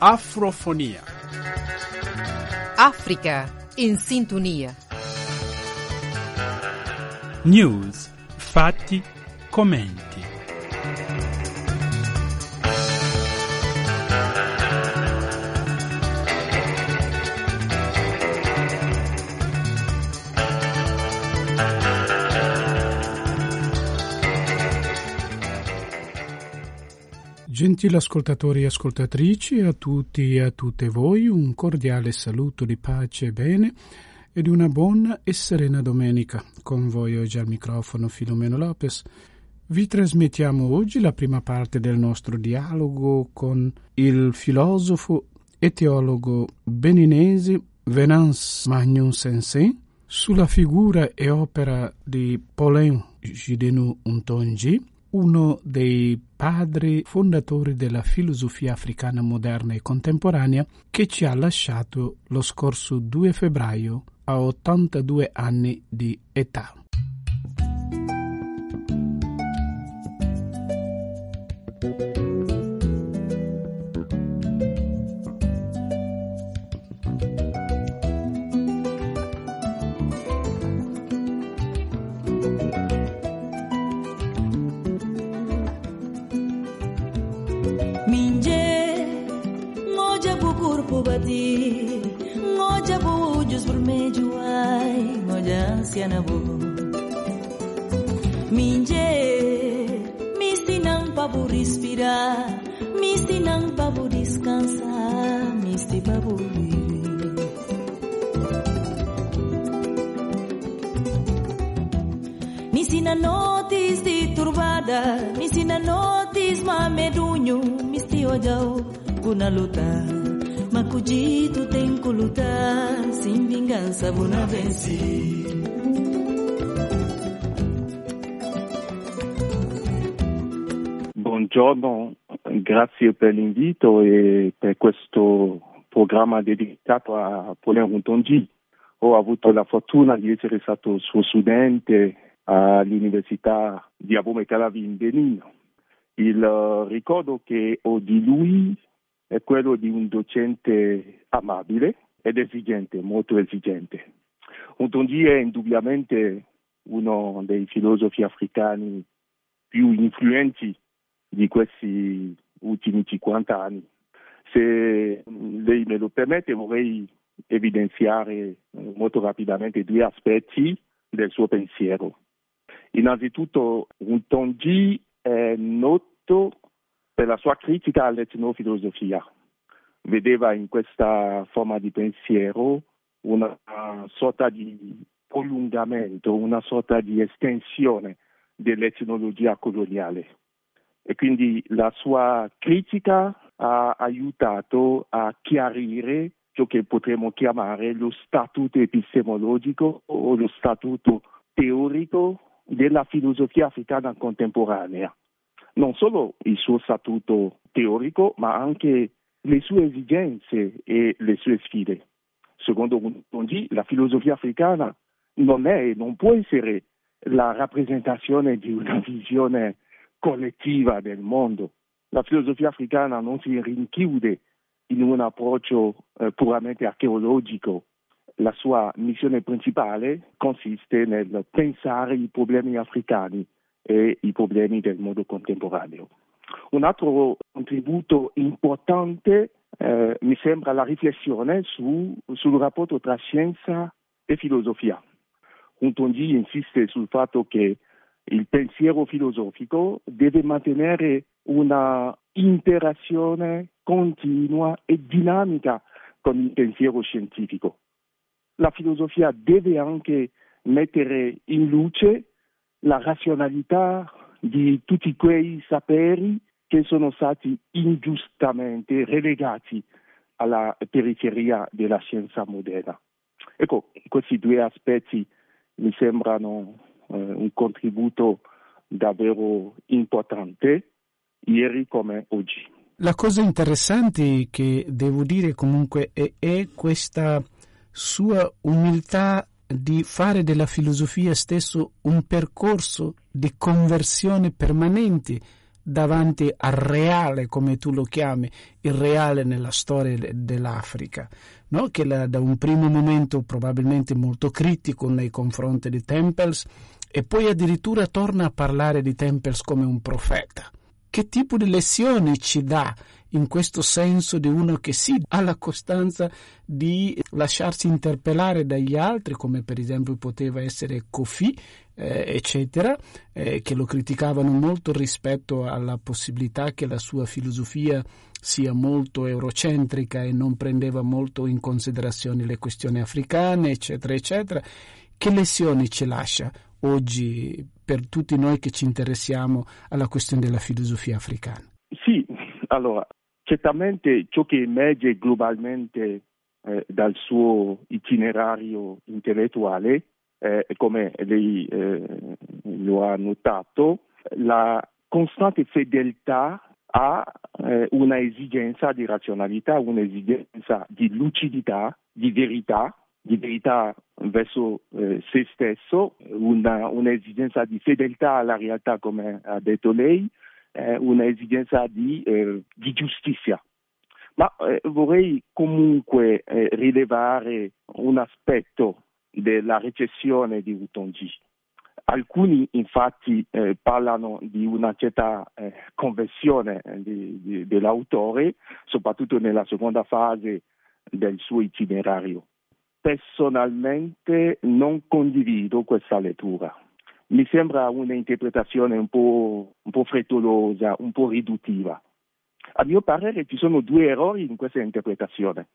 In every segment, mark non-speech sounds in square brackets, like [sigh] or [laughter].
Afrofonia. Africa in sintonia. News, fatti, commenti. Gentili ascoltatori e ascoltatrici, a tutti e a tutte voi un cordiale saluto di pace e bene e di una buona e serena domenica. Con voi oggi al microfono Filomeno Lopez. Vi trasmettiamo oggi la prima parte del nostro dialogo con il filosofo e teologo beninese Venance Magnum Sensei sulla figura e opera di Paulin Gidenu Untonji, uno dei padri fondatori della filosofia africana moderna e contemporanea che ci ha lasciato lo scorso 2 febbraio a 82 anni di età. Minje mti ngoja bujus burmejuai ngoja sianabo minje mistinang pabu respirar mistinang pabu descansar misti pabu vivir Misina notis di turbada, misina notis ma medunyo, misti ojao kuna lutar. Ma cugito tem que lutar, sem vingança buna venci. Buongiorno, grazie per l'invito e per questo programma dedicato a Paulin Runtongi. Ho avuto la fortuna di essere stato suo studente all'Università di Abome Calavi in Benin. Il eh, ricordo che ho di lui è quello di un docente amabile ed esigente, molto esigente. Runtongi è indubbiamente uno dei filosofi africani più influenti di questi ultimi 50 anni. Se lei me lo permette vorrei evidenziare eh, molto rapidamente due aspetti del suo pensiero. Innanzitutto Runtongi è noto per la sua critica all'etnofilosofia. Vedeva in questa forma di pensiero una sorta di prolungamento, una sorta di estensione dell'etnologia coloniale e quindi la sua critica ha aiutato a chiarire ciò che potremmo chiamare lo statuto epistemologico o lo statuto teorico della filosofia africana contemporanea. Non solo il suo statuto teorico, ma anche le sue esigenze e le sue sfide. Secondo Runtongi, la filosofia africana non è e non può essere la rappresentazione di una [laughs] visione collettiva del mondo. La filosofia africana non si rinchiude in un approccio eh, puramente archeologico. La sua missione principale consiste nel pensare i problemi africani e i problemi del mondo contemporaneo. Un altro contributo importante eh, mi sembra la riflessione su, sul rapporto tra scienza e filosofia. Runtongi insiste sul fatto che il pensiero filosofico deve mantenere una interazione continua e dinamica con il pensiero scientifico. La filosofia deve anche mettere in luce la razionalità di tutti quei saperi che sono stati ingiustamente relegati alla periferia della scienza moderna. Ecco, questi due aspetti mi sembrano eh, un contributo davvero importante ieri come oggi. La cosa interessante che devo dire comunque è, è questa sua umiltà di fare della filosofia stesso un percorso di conversione permanente davanti al reale, come tu lo chiami, il reale nella storia dell'Africa, no? che la, da un primo momento probabilmente molto critico nei confronti di Temples e poi addirittura torna a parlare di Temples come un profeta. Che tipo di lezioni ci dà in questo senso di uno che sì ha la costanza di lasciarsi interpellare dagli altri, come per esempio poteva essere Kofi, eh, eccetera, eh, che lo criticavano molto rispetto alla possibilità che la sua filosofia sia molto eurocentrica e non prendeva molto in considerazione le questioni africane, eccetera, eccetera. Che lezioni ci lascia oggi per tutti noi che ci interessiamo alla questione della filosofia africana? Sì, allora, certamente ciò che emerge globalmente eh, dal suo itinerario intellettuale, eh, come lei eh, lo ha notato, la costante fedeltà a eh, una esigenza di razionalità, un'esigenza di lucidità, di verità, di verità verso eh, se stesso, una, un'esigenza di fedeltà alla realtà, come ha detto lei, eh, un'esigenza di, eh, di, giustizia. Ma eh, vorrei comunque eh, rilevare un aspetto della recessione di Utongi. Alcuni infatti eh, parlano di una certa eh, conversione di, di, dell'autore, soprattutto nella seconda fase del suo itinerario. Personalmente non condivido questa lettura. Mi sembra un'interpretazione un po', un po' frettolosa, un po' riduttiva. A mio parere ci sono due errori in questa interpretazione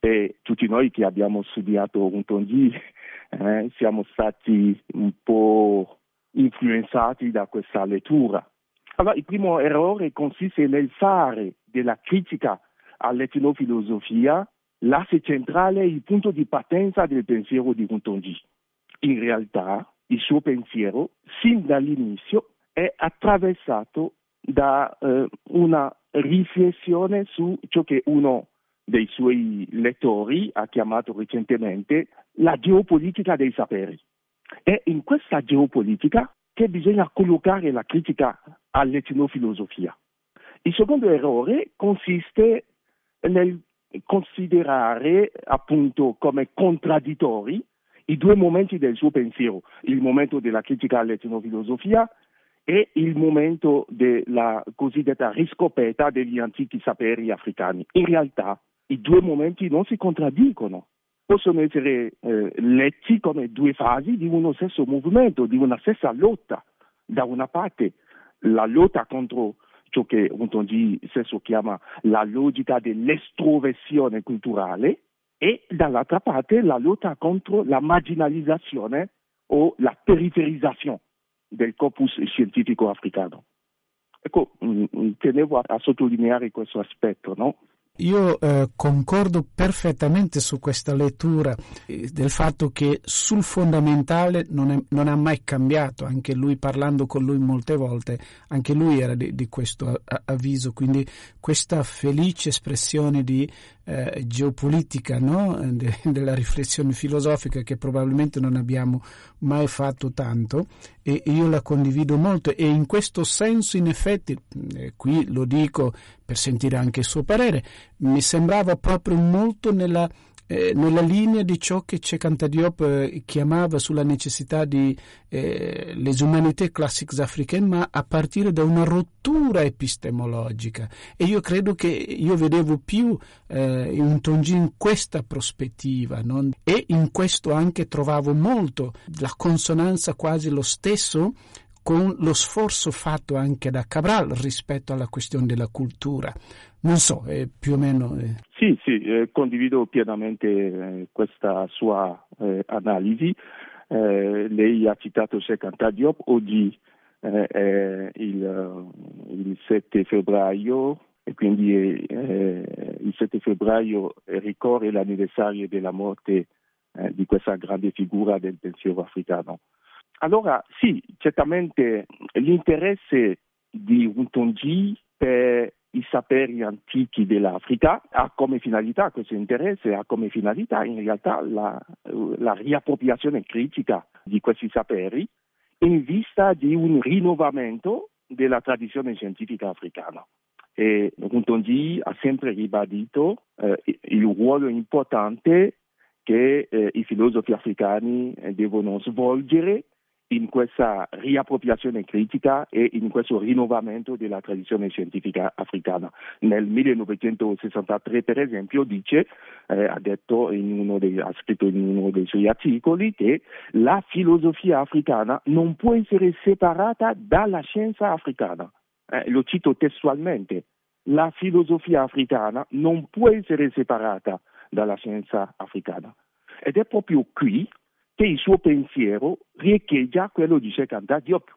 e tutti noi che abbiamo studiato un Tongi eh, siamo stati un po' influenzati da questa lettura. Allora, il primo errore consiste nel fare della critica all'etnofilosofia l'asse centrale, il punto di partenza del pensiero di Guntongi. In realtà, il suo pensiero, sin dall'inizio, è attraversato da eh, una riflessione su ciò che uno dei suoi lettori ha chiamato recentemente la geopolitica dei saperi. È in questa geopolitica che bisogna collocare la critica all'etnofilosofia. Il secondo errore consiste nel considerare appunto come contraddittori i due momenti del suo pensiero, il momento della critica all'etnofilosofia e il momento della cosiddetta riscoperta degli antichi saperi africani. In realtà i due momenti non si contraddicono, possono essere eh, letti come due fasi di uno stesso movimento, di una stessa lotta. Da una parte la lotta contro ciò che Rontongi stesso chiama la logica dell'estroversione culturale e dall'altra parte la lotta contro la marginalizzazione o la periferizzazione del corpus scientifico africano. Ecco, mh, mm, tenevo a, a sottolineare questo aspetto, no? Io eh, concordo perfettamente su questa lettura eh, del fatto che sul fondamentale non, è, non, ha mai cambiato, anche lui parlando con lui molte volte, anche lui era di, di questo avviso, quindi questa felice espressione di eh, geopolitica, no? [laughs] De, della riflessione filosofica che probabilmente non abbiamo mai fatto tanto e io la condivido molto e in questo senso in effetti, eh, qui lo dico per sentire anche il suo parere, mi sembrava proprio molto nella eh, nella linea di ciò che Cekanta Diop eh, chiamava sulla necessità di eh, les humanités classiques africaines, ma a partire da una rottura epistemologica. E io credo che io vedevo più eh, un Tongi in questa prospettiva non? e in questo anche trovavo molto la consonanza quasi lo stesso con lo sforzo fatto anche da Cabral rispetto alla questione della cultura. Non so, è più o meno. Eh. Sì, sì, eh, condivido pienamente eh, questa sua eh, analisi. Eh, lei ha citato Sheikh Diop, oggi eh, è il, il, 7 febbraio e quindi il 7 febbraio ricorre l'anniversario della morte di questa grande figura del pensiero africano. Allora sì, certamente l'interesse di Untongi per i saperi antichi dell'Africa ha come finalità, questo interesse ha come finalità in realtà la, la riappropriazione critica di questi saperi in vista di un rinnovamento della tradizione scientifica africana. E Runtongi ha sempre ribadito eh, il ruolo importante che eh, i filosofi africani eh, devono svolgere in questa riappropriazione critica e in questo rinnovamento della tradizione scientifica africana. Nel 1963, per esempio, dice, eh, ha, dei, ha, scritto in uno dei suoi articoli che la filosofia africana non può essere separata dalla scienza africana. Eh, lo cito testualmente. La filosofia africana non può essere separata dalla scienza africana. Ed è proprio qui che il suo pensiero riecheggia quello di Sheikh Anta Diop.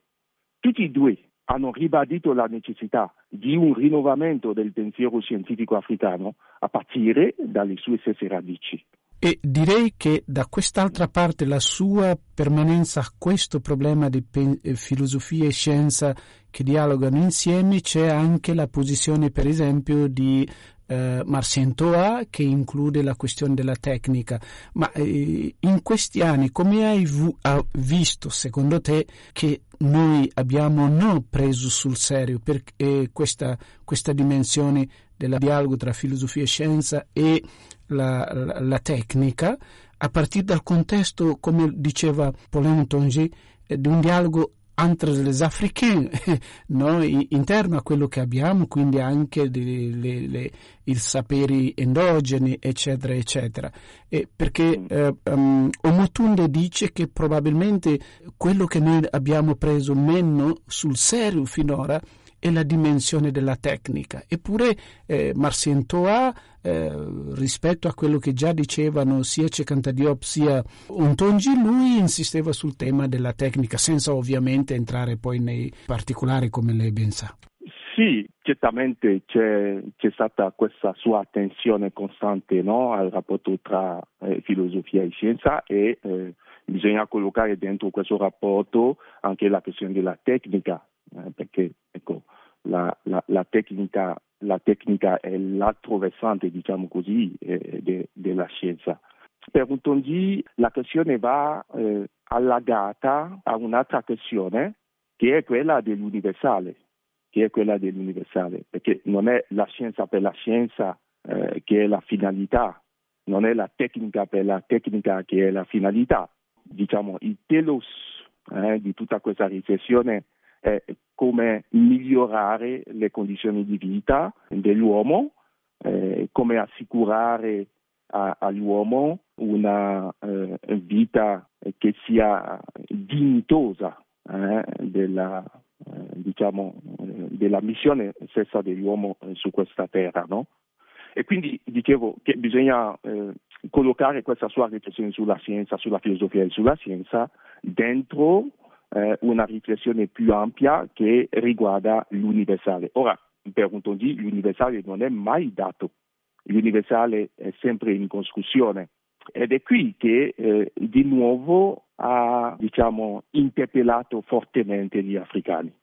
Tutti e due hanno ribadito la necessità di un rinnovamento del pensiero scientifico africano a partire dalle sue stesse radici. E direi che da quest'altra parte la sua permanenza a questo problema di eh, filosofia e scienza che dialogano insieme c'è anche la posizione per esempio di eh, Marcientoa che include la questione della tecnica, ma eh, in questi anni come hai vu- visto secondo te che noi abbiamo non preso sul serio eh, questa, questa dimensione del dialogo tra filosofia e scienza e la, la, la tecnica a partire dal contesto, come diceva Paulin Tongi, eh, di un dialogo entre les africains, [laughs] no? interno a quello che abbiamo, quindi anche i saperi endogeni, eccetera, eccetera. E perché mm. eh, um, Omotunde dice che probabilmente quello che noi abbiamo preso meno sul serio finora è la dimensione della tecnica. Eppure eh, Marcientoa, eh, rispetto a quello che già dicevano sia Cecantadiop sia Ontongi, lui insisteva sul tema della tecnica, senza ovviamente entrare poi nei particolari come lei ben sa. Sì, certamente c'è, c'è, stata questa sua attenzione costante no, al rapporto tra eh, filosofia e scienza e eh, bisogna collocare dentro questo rapporto anche la questione della tecnica, eh, perché ecco, la, la, la, tecnica, la, tecnica, è l'altro versante, diciamo così, eh, de, della scienza. Per Untongi la questione va eh, allagata a un'altra questione che è quella dell'universale, che è quella dell'universale, perché non è la scienza per la scienza eh, che è la finalità, non è la tecnica per la tecnica che è la finalità. Diciamo, il telos eh, di tutta questa riflessione è come migliorare le condizioni di vita dell'uomo, eh, come assicurare a, all'uomo una eh, vita che sia dignitosa eh, della, eh, diciamo, eh, della, missione stessa dell'uomo su questa terra. No? E quindi dicevo che bisogna collocare questa sua riflessione sulla scienza, sulla filosofia e sulla scienza dentro eh, una riflessione più ampia che riguarda l'universale. Ora, per un Tongi, l'universale non è mai dato, l'universale è sempre in costruzione ed è qui che eh, di nuovo ha diciamo, interpellato fortemente gli africani,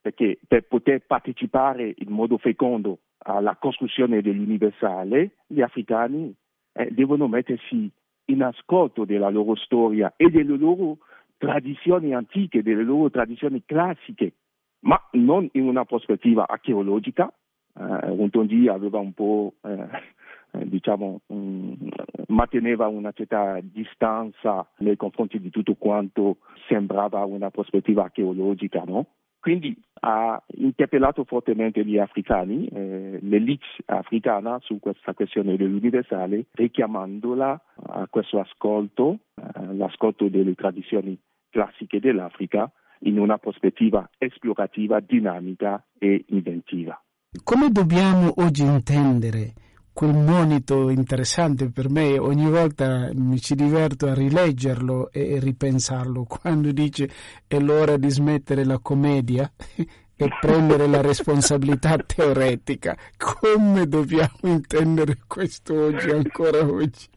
perché per poter partecipare in modo fecondo alla costruzione dell'universale, gli africani eh, devono mettersi in ascolto della loro storia e delle loro tradizioni antiche, delle loro tradizioni classiche, ma non in una prospettiva archeologica. Eh, Rontongi aveva un po', eh, eh, diciamo, um, manteneva una certa distanza nei confronti di tutto quanto sembrava una prospettiva archeologica, no? Quindi ha interpellato fortemente gli africani, eh, l'elite africana su questa questione dell'universale, richiamandola a questo ascolto, eh, l'ascolto delle tradizioni classiche dell'Africa in una prospettiva esplorativa, dinamica e inventiva. Come dobbiamo oggi intendere quel monito interessante per me? Ogni volta mi ci diverto a rileggerlo e ripensarlo [laughs] quando dice è l'ora di smettere la commedia e [laughs] prendere la responsabilità teoretica. Come dobbiamo intendere questo oggi, ancora oggi?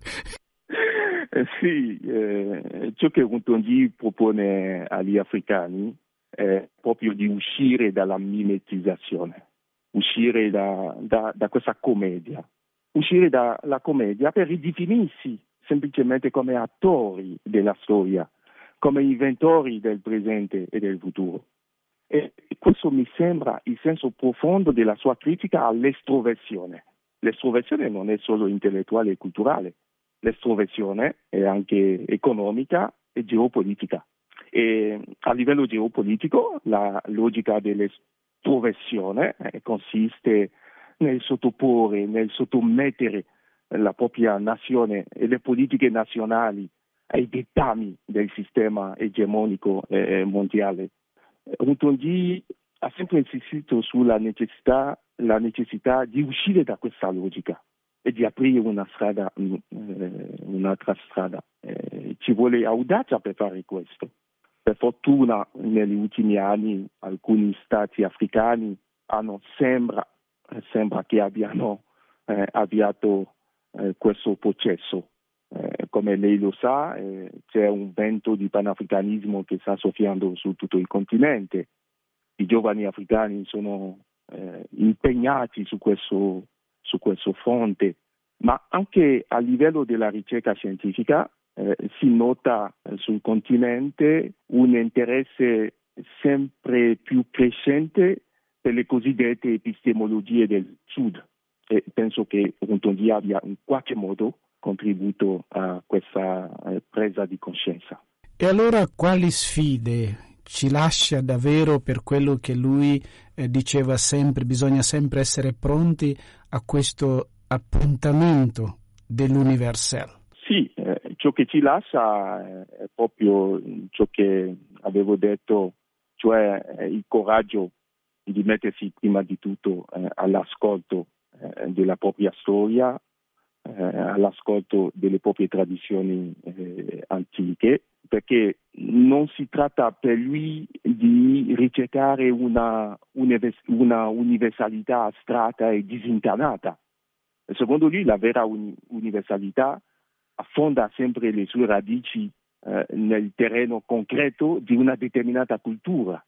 Eh, sì, eh, ciò che Runtongi propone agli africani è proprio di uscire dalla mimetizzazione, uscire da, da, da questa commedia, uscire dalla commedia per ridefinirsi semplicemente come attori della storia, come inventori del presente e del futuro. E questo mi sembra il senso profondo della sua critica all'estroversione. L'estroversione non è solo intellettuale e culturale, l'estroversione è anche economica e geopolitica. E a livello geopolitico la logica dell'estroversione eh, consiste nel sottoporre, nel sottomettere la propria nazione e le politiche nazionali ai dettami del sistema egemonico eh, mondiale. Rutondi ha sempre insistito sulla necessità, necessità, di uscire da questa logica e di aprire una strada, mm, eh, un'altra strada. Eh, ci vuole audacia per fare questo. Per fortuna negli ultimi anni alcuni stati africani hanno, sembra, sembra che abbiano eh, avviato eh, questo processo. Eh, come lei lo sa, eh, c'è un vento di panafricanismo che sta soffiando su tutto il continente. I giovani africani sono eh, impegnati su questo, su questo fronte, ma anche a livello della ricerca scientifica eh, si nota eh, sul continente un interesse sempre più crescente per le cosiddette epistemologie del Sud e penso che Rontondi abbia in qualche modo contribuito a questa eh, presa di coscienza. E allora quali sfide ci lascia davvero per quello che lui eh, diceva sempre, bisogna sempre essere pronti a questo appuntamento dell'universal? Sì, eh, ciò che ci lascia eh, è proprio ciò che avevo detto, cioè eh, il coraggio di mettersi prima di tutto eh, all'ascolto eh, della propria storia, eh, all'ascolto delle proprie tradizioni eh, antiche, perché non si tratta per lui di ricercare una, una universalità astratta e disincarnata. Secondo lui la vera universalità affonda sempre le sue radici eh, nel terreno concreto di una determinata cultura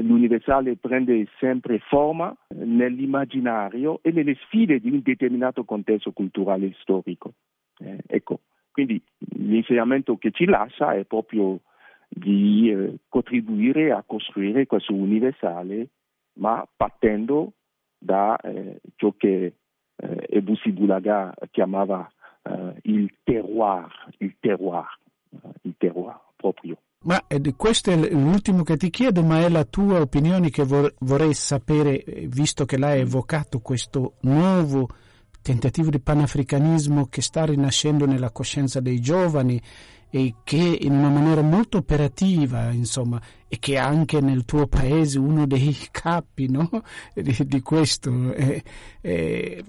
l'universale prende sempre forma eh, nell'immaginario e nelle sfide di un determinato contesto culturale e storico. Eh, ecco, quindi l'insegnamento che ci lascia è proprio di eh, contribuire a costruire questo universale, ma partendo da eh, ciò che eh, Ebussi chiamava il terroir, il terroir, il terroir proprio. Ma questo è l'ultimo che ti chiedo, ma è la tua opinione che vorrei sapere, eh, visto che l'hai evocato questo nuovo tentativo di panafricanismo che sta rinascendo nella coscienza dei giovani e che in una maniera molto operativa, insomma, e che anche nel tuo paese uno dei [laughs] capi no? di, di, questo. Eh, eh,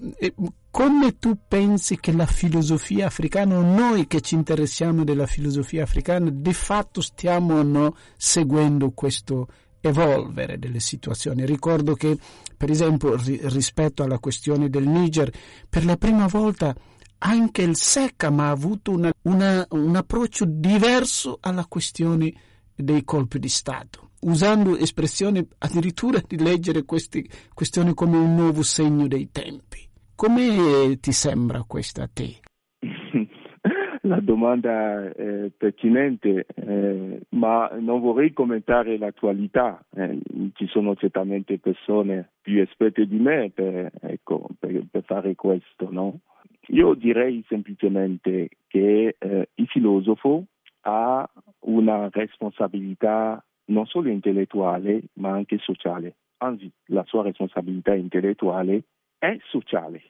come tu pensi che la filosofia africana, o noi che ci interessiamo della filosofia africana, di fatto stiamo no seguendo questo evolvere delle situazioni. Ricordo che, per esempio, ri- rispetto alla questione del Niger, per la prima volta anche il SECAM ha avuto una, una, un approccio diverso alla questione dei colpi di Stato, usando espressioni addirittura di leggere queste questioni come un nuovo segno dei tempi. Come ti sembra questa a te? La domanda è pertinente, eh, ma non vorrei commentare l'attualità. Eh, ci sono certamente persone più esperte di me per, ecco, per, per fare questo, no? Io direi semplicemente che eh, il filosofo ha una responsabilità non solo intellettuale ma anche sociale. Anzi, la sua responsabilità intellettuale è sociale,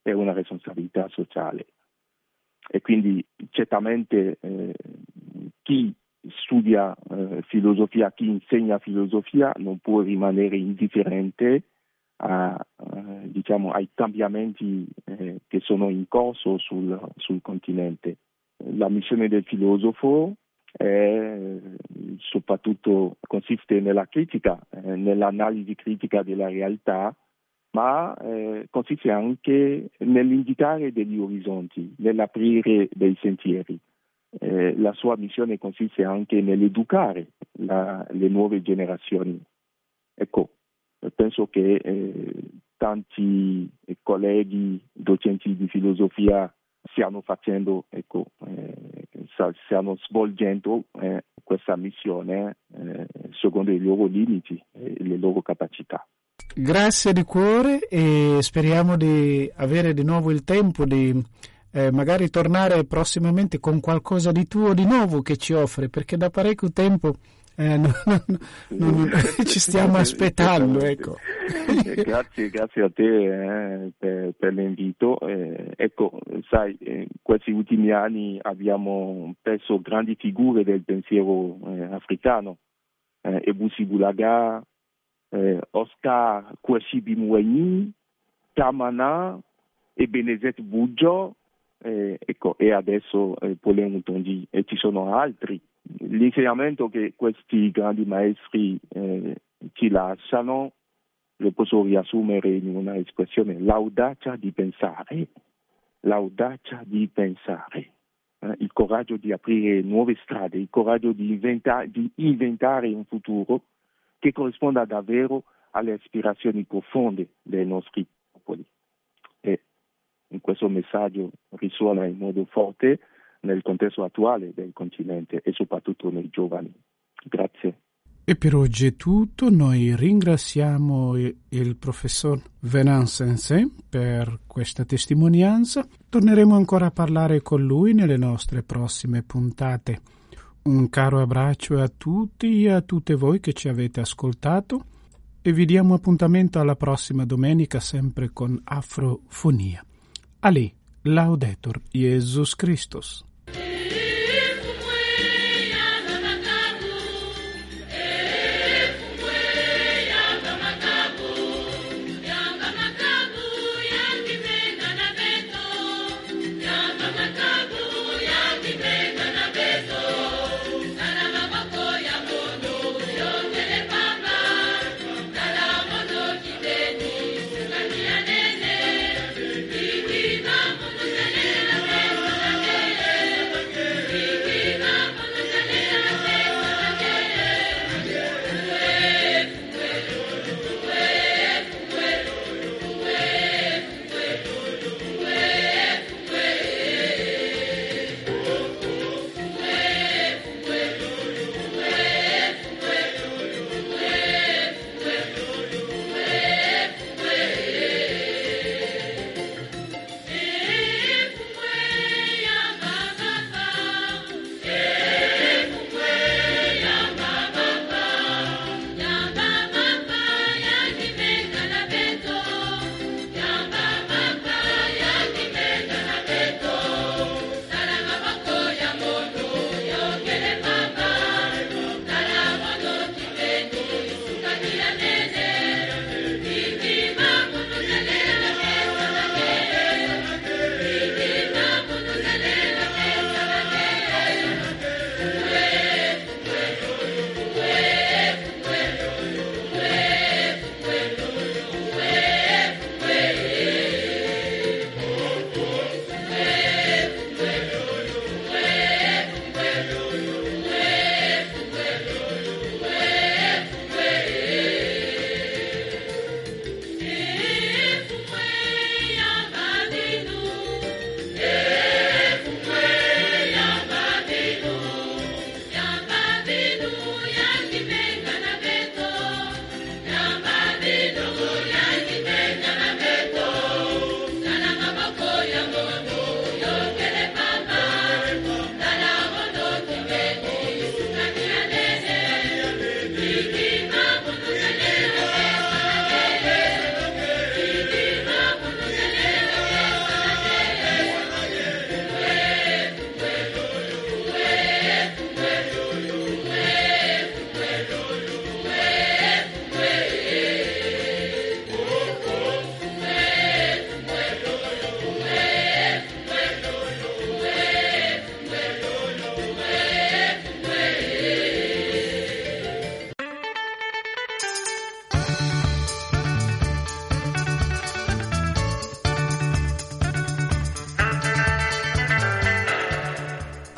è una responsabilità sociale. E quindi certamente eh, chi studia eh, filosofia, chi insegna filosofia non può rimanere indifferente a, eh, diciamo, ai cambiamenti eh, che sono in corso sul, sul, continente. La missione del filosofo è, soprattutto consiste nella critica, eh, nell'analisi critica della realtà, ma eh, consiste anche nell'indicare degli orizzonti, nell'aprire dei sentieri. Eh, la sua missione consiste anche nell'educare la, le nuove generazioni. Ecco, penso che eh, tanti colleghi docenti di filosofia stiano facendo, ecco, eh, stiano svolgendo eh, questa missione eh, secondo i loro limiti e le loro capacità. Grazie di cuore e speriamo di avere di nuovo il tempo di eh, magari tornare prossimamente con qualcosa di tuo di nuovo che ci offre, perché da parecchio tempo eh, [laughs] non, non, non, [laughs] ci stiamo aspettando. Ecco. grazie, grazie a te eh, per, per, l'invito. Eh, ecco, sai, in questi ultimi anni abbiamo perso grandi figure del pensiero eh, africano. Eh, Ebusi Bulaga, eh, Oscar Mouani, Tamana e Benezet Buggio eh, ecco, e adesso eh, Pauline Mutondi e ci sono altri. L'insegnamento che questi grandi maestri eh, ci lasciano lo posso riassumere in una espressione, l'audacia di pensare, l'audacia di pensare, eh, il coraggio di aprire nuove strade, il coraggio di, inventa- di inventare un futuro che corrisponda davvero alle aspirazioni profonde dei nostri popoli. E in questo messaggio risuona in modo forte nel contesto attuale del continente e soprattutto nei giovani. Grazie. E per oggi è tutto, noi ringraziamo il professor Venan Sensei per questa testimonianza. Torneremo ancora a parlare con lui nelle nostre prossime puntate. Un caro abbraccio a tutti e a tutte voi che ci avete ascoltato e vi diamo appuntamento alla prossima domenica sempre con Afrofonia. Ali, Laudetur Jesus Christus.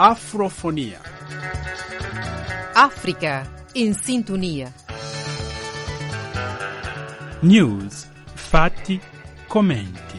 Afrofonia. Africa in sintonia. News, fatti, commenti.